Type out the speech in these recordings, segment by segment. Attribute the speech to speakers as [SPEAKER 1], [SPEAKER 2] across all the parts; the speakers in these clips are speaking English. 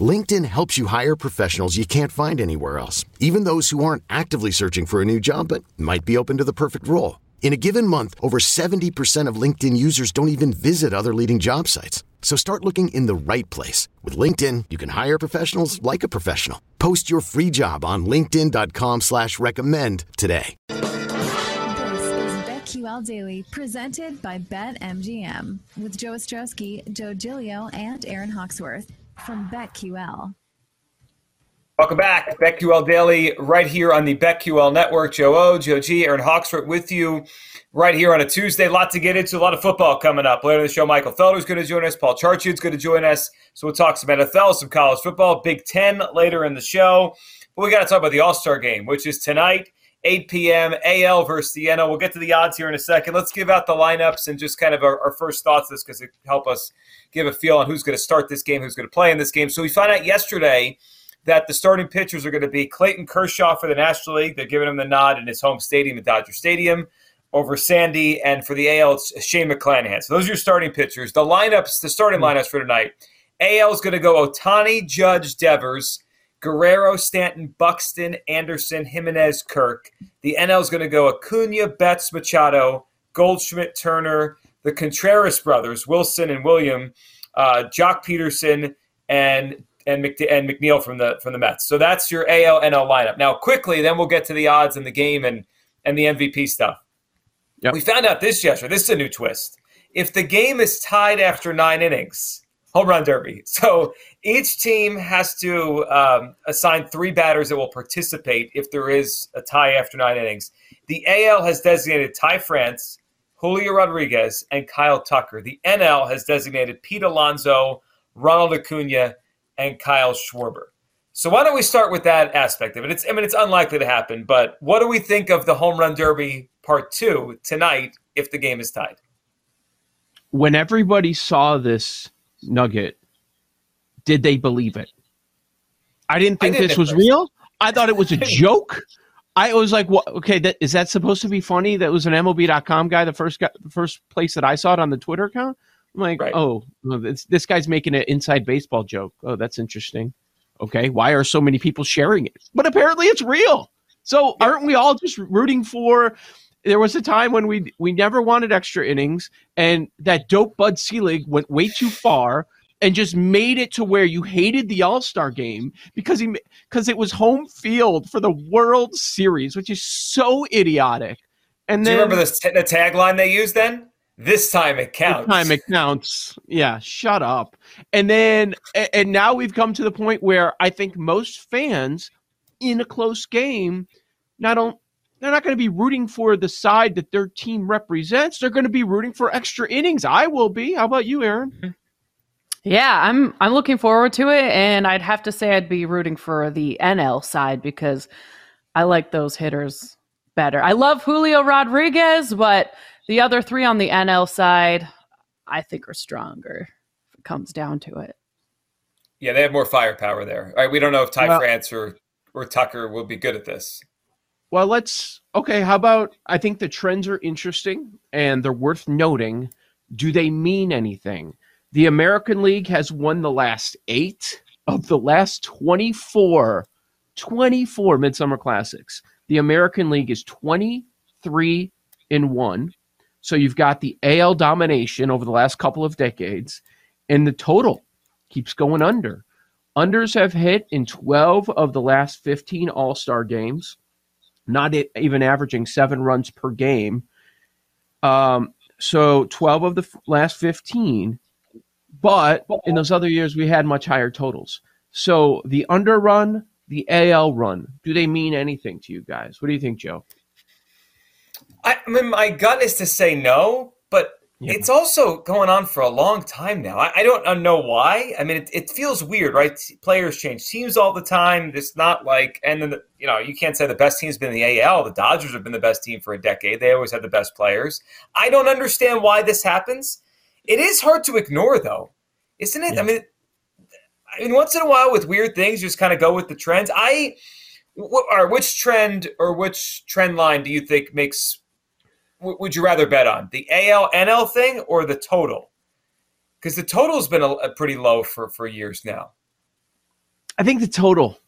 [SPEAKER 1] LinkedIn helps you hire professionals you can't find anywhere else, even those who aren't actively searching for a new job but might be open to the perfect role. In a given month, over 70% of LinkedIn users don't even visit other leading job sites. So start looking in the right place. With LinkedIn, you can hire professionals like a professional. Post your free job on linkedin.com slash recommend today.
[SPEAKER 2] This is BetQL Daily, presented by BetMGM, with Joe Ostrowski, Joe Gilio, and Aaron Hawksworth from BetQL.
[SPEAKER 3] Welcome back. BetQL Daily, right here on the BetQL Network. Joe O, Joe G, Aaron Hawksworth with you right here on a Tuesday. A lot to get into, a lot of football coming up. Later in the show, Michael Felder's going to join us. Paul Charchian's going to join us. So we'll talk some NFL, some college football, Big Ten later in the show. But we got to talk about the All Star game, which is tonight, 8 p.m., AL versus the NL. We'll get to the odds here in a second. Let's give out the lineups and just kind of our, our first thoughts this because it help us give a feel on who's going to start this game, who's going to play in this game. So we found out yesterday that the starting pitchers are going to be Clayton Kershaw for the National League. They're giving him the nod in his home stadium at Dodger Stadium over Sandy, and for the AL, it's Shane McClanahan. So those are your starting pitchers. The lineups, the starting hmm. lineups for tonight. AL is going to go Ohtani, Judge, Devers, Guerrero, Stanton, Buxton, Anderson, Giménez, Kirk. The NL is going to go Acuna, Betts, Machado, Goldschmidt, Turner, the Contreras brothers, Willson and William, uh, Joc Pederson, and and, McD- and McNeil from the from the Mets. So that's your AL NL lineup. Now, quickly, then we'll get to the odds in the game and and the MVP stuff.
[SPEAKER 4] Yep.
[SPEAKER 3] We found out this yesterday. This is a new twist. If the game is tied after nine innings, home run derby. So each team has to um, assign three batters that will participate if there is a tie after nine innings. The AL has designated Ty France, Julio Rodriguez, and Kyle Tucker. The NL has designated Pete Alonso, Ronald Acuna, and Kyle Schwarber. So why don't we start with that aspect of it? It's I mean it's unlikely to happen, but what do we think of the home run derby part two tonight if the game is tied?
[SPEAKER 4] When everybody saw this nugget, did they believe it? I didn't think
[SPEAKER 3] I didn't
[SPEAKER 4] this was
[SPEAKER 3] first.
[SPEAKER 4] real. I thought it was a joke. I was like, "What? Okay, that, is that supposed to be funny?" That was an MLB.com guy, the first guy, the first place that I saw it on the Twitter account. I'm like,
[SPEAKER 3] Right.
[SPEAKER 4] "Oh, this, this guy's making an inside baseball joke." Oh, that's interesting. Okay, why are so many people sharing it? But apparently, it's real. So aren't we all just rooting for? There was a time when we we never wanted extra innings, and that dope Bud Selig went way too far and just made it to where you hated the All Star game because he because it was home field for the World Series, which is so idiotic. And
[SPEAKER 3] Do you remember the, the tagline they used then? This time it counts.
[SPEAKER 4] this time it counts. Yeah, shut up. And then and now we've come to the point where I think most fans in a close game not on they're not going to be rooting for the side that their team represents. They're going to be rooting for extra innings. I will be. How about you, Aaron? Mm-hmm.
[SPEAKER 5] Yeah, I'm I'm looking forward to it, and I'd have to say I'd be rooting for the NL side because I like those hitters better. I love Julio Rodriguez, but the other three on the NL side, I think are stronger. If it comes down to it,
[SPEAKER 3] Yeah, they have more firepower there. All right, we don't know if Ty
[SPEAKER 4] Well-
[SPEAKER 3] France or, or Tucker will be good at this.
[SPEAKER 4] Well, let's okay. How about I think the trends are interesting and they're worth noting. Do they mean anything? The American League has won the last eight of the last 24, 24 Midsummer Classics. The American League is 23 in one. So you've got the AL domination over the last couple of decades, and the total keeps going under. Unders have hit in 12 of the last 15 All Star games not even averaging seven runs per game. Um, so 12 of the last 15, but in those other years, we had much higher totals. So the under run, the AL run, do they mean anything to you guys? What do you think, Joe?
[SPEAKER 3] I, I mean, my gut is to say no, but It's also going on for a long time now. I, I don't know why. I mean, it, it, feels weird, right? Players change teams all the time. It's not like, and then, the, you know, you can't say the best team's been the AL. The Dodgers have been the best team for a decade. They always had the best players. I don't understand why this happens. It is hard to ignore, though, isn't it? Yeah. I mean, I mean, once in a while with weird things, just kind of go with the trends. I, or which trend or which trend line do you think makes would you rather bet on the AL NL thing or the total? Because the total's been a, a, pretty low for for years now.
[SPEAKER 4] I think the total.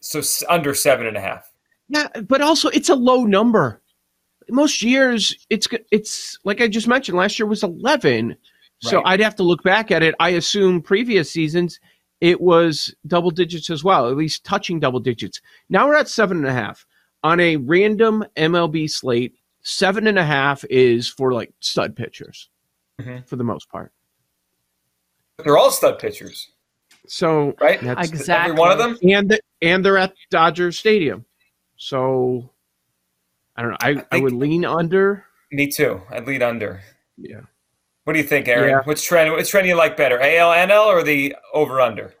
[SPEAKER 3] So under seven and a half.
[SPEAKER 4] Yeah, but also it's a low number. Most years, it's it's like I just mentioned. Last year was eleven, right. so I'd have to look back at it. I assume previous seasons it was double digits as well, at least touching double digits. Now we're at seven and a half on a random MLB slate seven and a half is for like stud pitchers mm-hmm. for the most part.
[SPEAKER 3] They're all stud pitchers.
[SPEAKER 4] So
[SPEAKER 3] right,
[SPEAKER 5] exactly
[SPEAKER 3] every one of them,
[SPEAKER 4] and the, and they're at Dodger Stadium. So I don't know. I, I, I, would lean under.
[SPEAKER 3] Me too. I'd lean under.
[SPEAKER 4] Yeah.
[SPEAKER 3] What do you think, Aaron? Yeah. Which trend? Which trend do you like better, AL, NL, or the over under?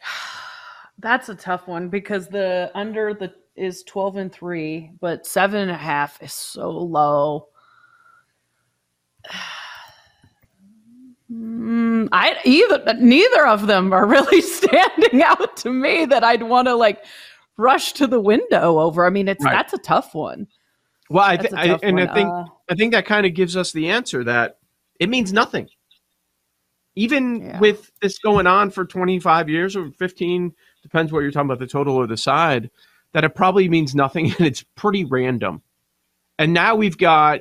[SPEAKER 5] That's a tough one because the under the is 12 and 3, but seven and a half is so low. Mm, I either neither of them are really standing out to me that I'd want to like rush to the window over. I mean, it's right. that's a tough one.
[SPEAKER 4] Well, I, th- I and one. I think uh, I think that kind of gives us the answer that it means nothing. Even yeah. with this going on for 25 years or 15, depends what you're talking about, the total or the side that it probably means nothing and it's pretty random. And now we've got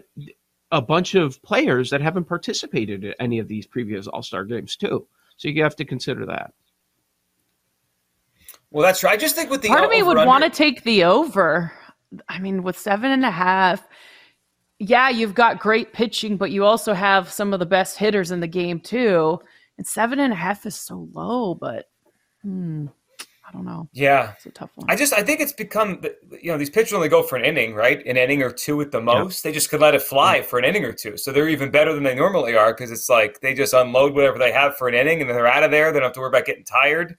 [SPEAKER 4] a bunch of players that haven't participated in any of these previous All Star games, too. So you have to consider that.
[SPEAKER 3] Well, that's right. I just think with the
[SPEAKER 5] part of me would want to take the over. I mean, with seven and a half, yeah, you've got great pitching, but you also have some of the best hitters in the game too. And seven and a half is so low, but hmm don't know.
[SPEAKER 3] Yeah,
[SPEAKER 5] it's a tough one.
[SPEAKER 3] I just I think it's become you know these pitchers only go for an inning, right? An inning or two at the most. Yeah. They just could let it fly for an inning or two, so they're even better than they normally are because it's like they just unload whatever they have for an inning and then they're out of there. They don't have to worry about getting tired.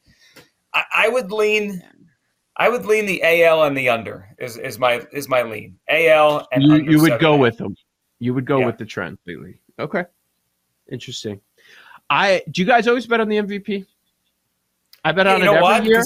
[SPEAKER 3] I, I would lean. I would lean the AL and the under is, is my is my lean. AL and
[SPEAKER 4] you, you would go with them. You would go yeah. with the trend lately. Okay, interesting. I do you guys always bet on the MVP? I bet on you it every what? year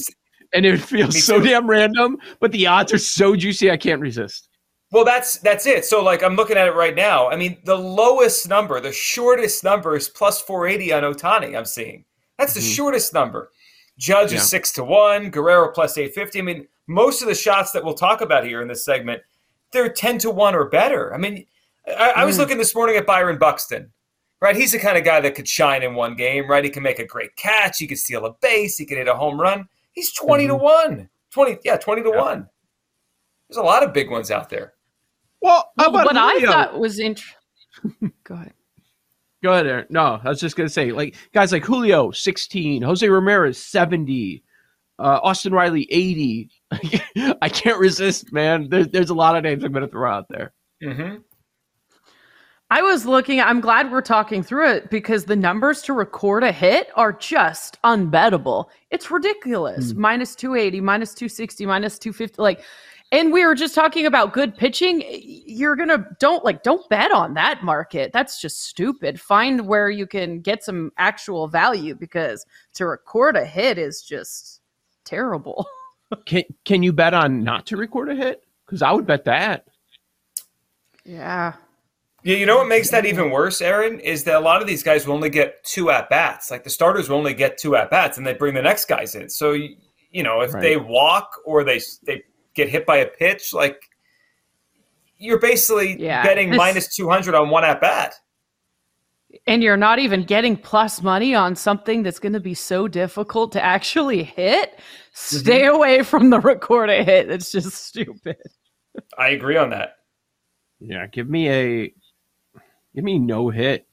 [SPEAKER 4] and it feels so damn random, but the odds are so juicy I can't resist.
[SPEAKER 3] Well, that's that's it. So like I'm looking at it right now. I mean, the lowest number, the shortest number is plus 480 on Ohtani. I'm seeing that's the mm-hmm. shortest number. Judge yeah. is six to one. Guerrero plus 850. I mean, most of the shots that we'll talk about here in this segment, they're 10 to one or better. I mean, I, I was mm. looking this morning at Byron Buxton. Right, he's the kind of guy that could shine in one game. Right, he can make a great catch. He can steal a base. He can hit a home run. He's 20 mm-hmm. to 1. 20, yeah, 20 to yeah. 1. There's a lot of big ones out there.
[SPEAKER 4] Well,
[SPEAKER 5] well what Julio? I thought was interesting. Go ahead.
[SPEAKER 4] Go ahead, Aaron. No, I was just gonna say, like guys like Julio, 16, Jose Ramirez, 70, uh, Austin Riley, 80. I can't resist, man. There's there's a lot of names I'm gonna throw out there.
[SPEAKER 3] Mm-hmm.
[SPEAKER 5] I was looking, I'm glad we're talking through it because the numbers to record a hit are just unbettable. It's ridiculous. Mm. Minus 280, minus 260, minus 250. Like, and we were just talking about good pitching. You're going to, don't like, don't bet on that market. That's just stupid. Find where you can get some actual value because to record a hit is just terrible.
[SPEAKER 4] can, can you bet on not to record a hit? Because I would bet that.
[SPEAKER 5] Yeah.
[SPEAKER 3] Yeah, you know what makes that even worse, Aaron, is that a lot of these guys will only get two at bats. Like the starters will only get two at bats, and they bring the next guys in. So you know, if right. they walk or they they get hit by a pitch, like you're basically yeah, betting minus two hundred on one at bat.
[SPEAKER 5] And you're not even getting plus money on something that's going to be so difficult to actually hit. Stay mm-hmm. away from the record a hit. It's just stupid.
[SPEAKER 3] I agree on that.
[SPEAKER 4] Yeah, give me a give me no hit,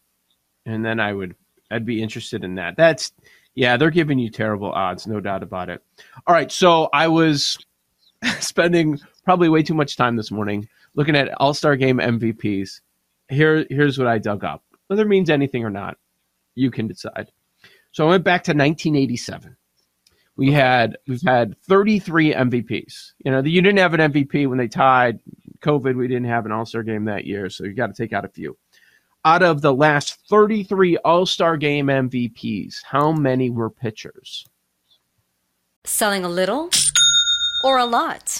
[SPEAKER 4] and then I would I'd be interested in that. That's yeah, they're giving you terrible odds, no doubt about it. All right, so I was spending probably way too much time this morning looking at All Star Game MVPs, here here's what I dug up. Whether it means anything or not, you can decide. So I went back to 1987. We had we've had 33 MVPs. You know, you didn't have an MVP when they tied COVID. We didn't have an All Star game that year, so you got to take out a few. Out of the last 33 All Star game MVPs, how many were pitchers?
[SPEAKER 6] Selling a little or a lot?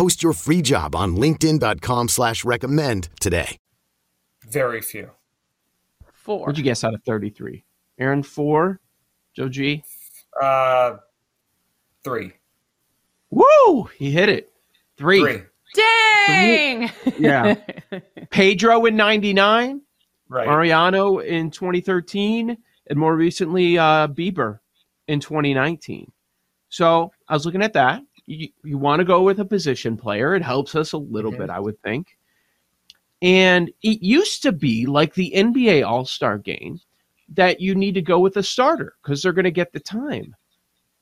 [SPEAKER 1] Post your free job on LinkedIn.com slash recommend today.
[SPEAKER 3] Very few.
[SPEAKER 4] Four. What'd you guess out of 33? Aaron, four. Joe G?
[SPEAKER 3] Uh, three.
[SPEAKER 4] Woo! He hit it. Three.
[SPEAKER 3] Three.
[SPEAKER 5] Dang!
[SPEAKER 4] Three. Yeah. Pedro in 99.
[SPEAKER 3] Right.
[SPEAKER 4] Mariano in 2013. And more recently, uh, Bieber in 2019. So I was looking at that. You, you want to go with a position player. It helps us a little
[SPEAKER 3] Mm-hmm.
[SPEAKER 4] bit, I would think. And it used to be like the NBA All Star game that you need to go with a starter because they're going to get the time.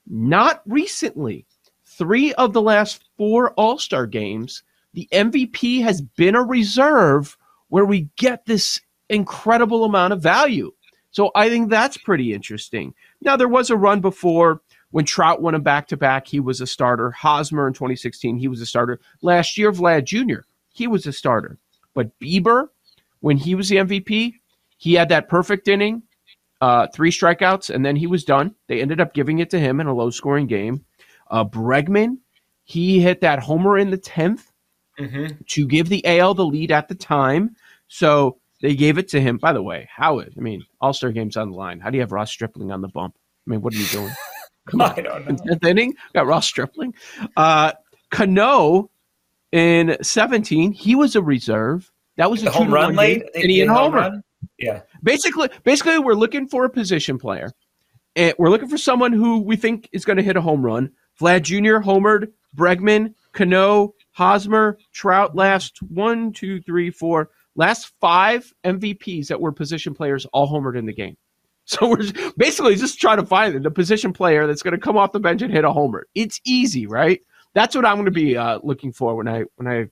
[SPEAKER 4] Not recently. Three of the last four All Star games, the MVP has been a reserve where we get this incredible amount of value. So I think that's pretty interesting. Now, there was a run before when Trout won a back to back, he was a starter. Hosmer in 2016, he was a starter. Last year, Vlad Jr., he was a starter. But Bieber, when he was the MVP, he had that perfect inning, uh, three strikeouts, and then he was done. They ended up giving it to him in a low scoring game. Uh, Bregman, he hit that homer in the 10th
[SPEAKER 3] Mm-hmm.
[SPEAKER 4] to give the AL the lead at the time. So they gave it to him. By the way, how I mean, All Star games on the line. How do you have Ross Stripling on the bump? I mean, what are you doing?
[SPEAKER 3] I don't know.
[SPEAKER 4] Tenth inning, got Ross Stripling. Uh, Cano in 17, he was a reserve. That was
[SPEAKER 3] The
[SPEAKER 4] a
[SPEAKER 3] home run late.
[SPEAKER 4] and he
[SPEAKER 3] they
[SPEAKER 4] hit a
[SPEAKER 3] home
[SPEAKER 4] homer.
[SPEAKER 3] run? Yeah.
[SPEAKER 4] Basically, basically, we're looking for a position player, and we're looking for someone who we think is going to hit a home run. Vlad Jr. homered, Bregman, Cano, Hosmer, Trout. Last one, two, three, four. Last five MVPs that were position players all homered in the game. So we're basically just trying to find the position player that's going to come off the bench and hit a homer. It's easy, right? That's what I'm going to be uh, looking for when I when I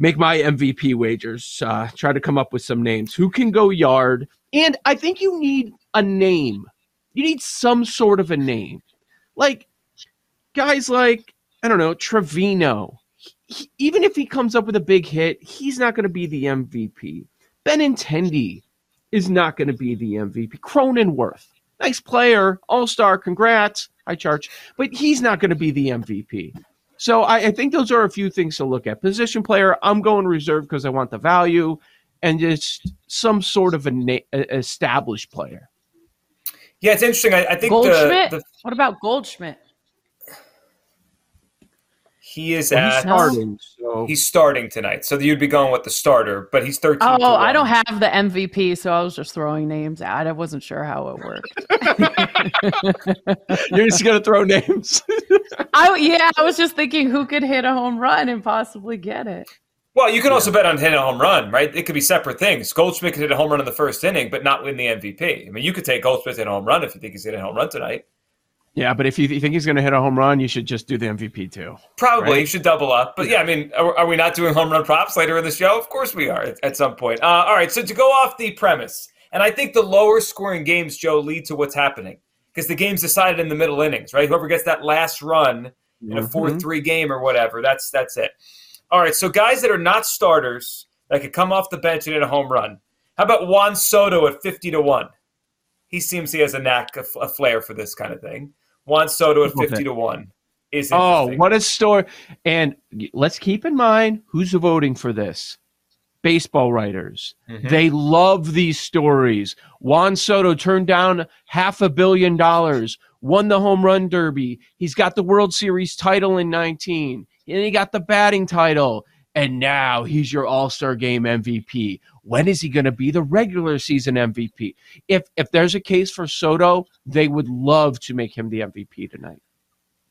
[SPEAKER 4] make my MVP wagers. Uh, try to come up with some names who can go yard, and I think you need a name. You need some sort of a name, like guys like I don't know Trevino. He- even if he comes up with a big hit, he's not going to be the MVP. Benintendi is not going to be the MVP. Cronenworth, nice player, all star, congrats, high charge, but he's not going to be the MVP. So I, I think those are a few things to look at. Position player, I'm going reserve because I want the value, and just some sort of an na- established player.
[SPEAKER 3] Yeah, it's interesting. I, I think the, the
[SPEAKER 5] What about Goldschmidt?
[SPEAKER 3] He is
[SPEAKER 4] Well, he's
[SPEAKER 3] at
[SPEAKER 4] starting, so
[SPEAKER 3] he's starting tonight, so you'd be going with the starter, but he's thirteen. to
[SPEAKER 5] Oh, I don't have the MVP, so I was just throwing names out. I wasn't sure how it worked.
[SPEAKER 4] you're just gonna throw names.
[SPEAKER 5] I yeah, I was just thinking who could hit a home run and possibly get it.
[SPEAKER 3] Well, you can also bet on hitting a home run, right? It could be separate things. Goldschmidt could hit a home run in the first inning, but not win the MVP. I mean, you could take Goldschmidt to hit a home run if you think he's hitting a home run tonight.
[SPEAKER 4] Yeah, but if you, you think he's gonna hit a home run, you should just do the MVP too.
[SPEAKER 3] Probably
[SPEAKER 4] Right.
[SPEAKER 3] you should double up. But yeah, I mean, are, are we not doing home run props later in the show? Of course we are at, at some point. Uh, all right, so to go off the premise, and I think the lower scoring games, Joe, lead to what's happening because the game's decided in the middle innings, right? Whoever gets that last run in a
[SPEAKER 4] Mhm.
[SPEAKER 3] 4 3 game or whatever, that's that's it. All right, so guys that are not starters that could come off the bench and hit a home run. How about Juan Soto at 50 to 1? He seems he has a knack, a, a flair for this kind of thing. Juan Soto at 50 to 1 is
[SPEAKER 4] Oh, what a story! And let's keep in mind who's voting for this. Baseball writers.
[SPEAKER 3] Mhm.
[SPEAKER 4] They love these stories. Juan Soto turned down half a billion dollars, won the home run derby. He's got the World Series title in 19, and he got the batting title. And now he's your All-Star game MVP. When is he going to be the regular season MVP? If if there's a case for Soto, they would love to make him the MVP tonight.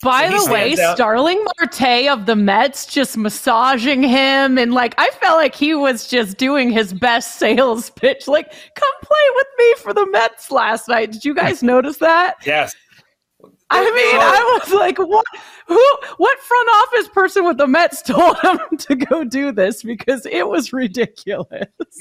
[SPEAKER 5] By
[SPEAKER 3] So
[SPEAKER 5] the way,
[SPEAKER 3] out-
[SPEAKER 5] Starling Marte of the Mets just massaging him and like I felt like he was just doing his best sales pitch. Like, come play with me for the Mets last night. Did you guys notice that?
[SPEAKER 3] Yes.
[SPEAKER 5] I mean, I was like, what? Who? What front office person with the Mets told him to go do this? Because it was ridiculous.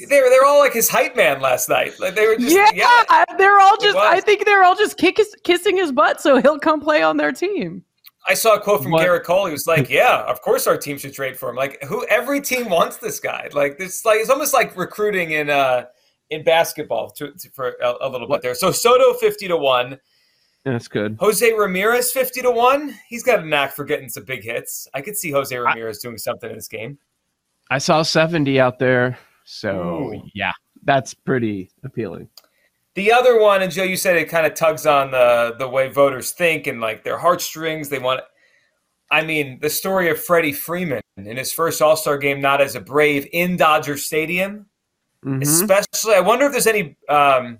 [SPEAKER 3] They were, they were all like his hype man last night. Like they were just
[SPEAKER 5] Yeah,
[SPEAKER 3] yeah.
[SPEAKER 5] they're all just. I think they're all just kick, kissing his butt so he'll come play on their team.
[SPEAKER 3] I saw a quote from
[SPEAKER 4] What-
[SPEAKER 3] Gerrit Cole. He was like, "Yeah, of course our team should trade for him. Like who? Every team wants this guy. Like this. Like it's almost like recruiting in uh in basketball to, to- for a, a little bit there. So Soto fifty to one,
[SPEAKER 4] That's good.
[SPEAKER 3] Jose Ramirez fifty to one. He's got a knack for getting some big hits. I could see Jose Ramirez doing something in this game.
[SPEAKER 4] I saw 70 out there. So,
[SPEAKER 3] Ooh.
[SPEAKER 4] yeah, that's pretty appealing.
[SPEAKER 3] The other one, and Joe, you said it kind of tugs on the the way voters think and like their heartstrings. They want. I mean, the story of Freddie Freeman in his first All Star game, not as a Brave in Dodger Stadium,
[SPEAKER 4] Mhm.
[SPEAKER 3] especially. I wonder if there's any, um,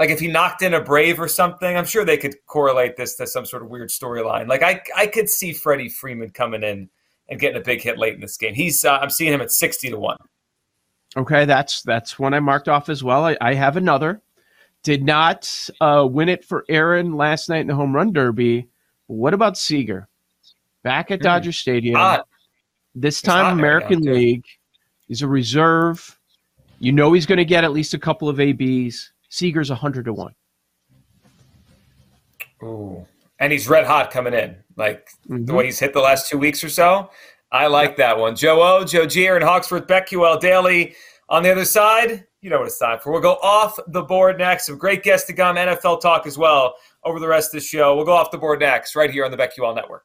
[SPEAKER 3] like, if he knocked in a Brave or something. I'm sure they could correlate this to some sort of weird storyline. Like, I I could see Freddie Freeman coming in and getting a big hit late in this game. He's uh, I'm seeing him at sixty to one.
[SPEAKER 4] Okay, that's that's one I marked off as well. I, I have another. Did not uh, win it for Aaron last night in the home run derby. What about Seager? Back at
[SPEAKER 3] Hmm.
[SPEAKER 4] Dodger Stadium.
[SPEAKER 3] Hot.
[SPEAKER 4] This time, American. League. He's a reserve. You know he's going to get at least a couple of ABs. Seager's 100 to 1.
[SPEAKER 3] Ooh. And he's red hot coming in. Like the
[SPEAKER 4] Mhm.
[SPEAKER 3] way he's hit the last two weeks or so. I like that one. Joe O, Joe G, and Hawksworth, BetQL Daily. On the other side, you know what it's time for. We'll go off the board next. Some great guests to come, NFL talk as well over the rest of the show. We'll go off the board next, right here on the BetQL Network.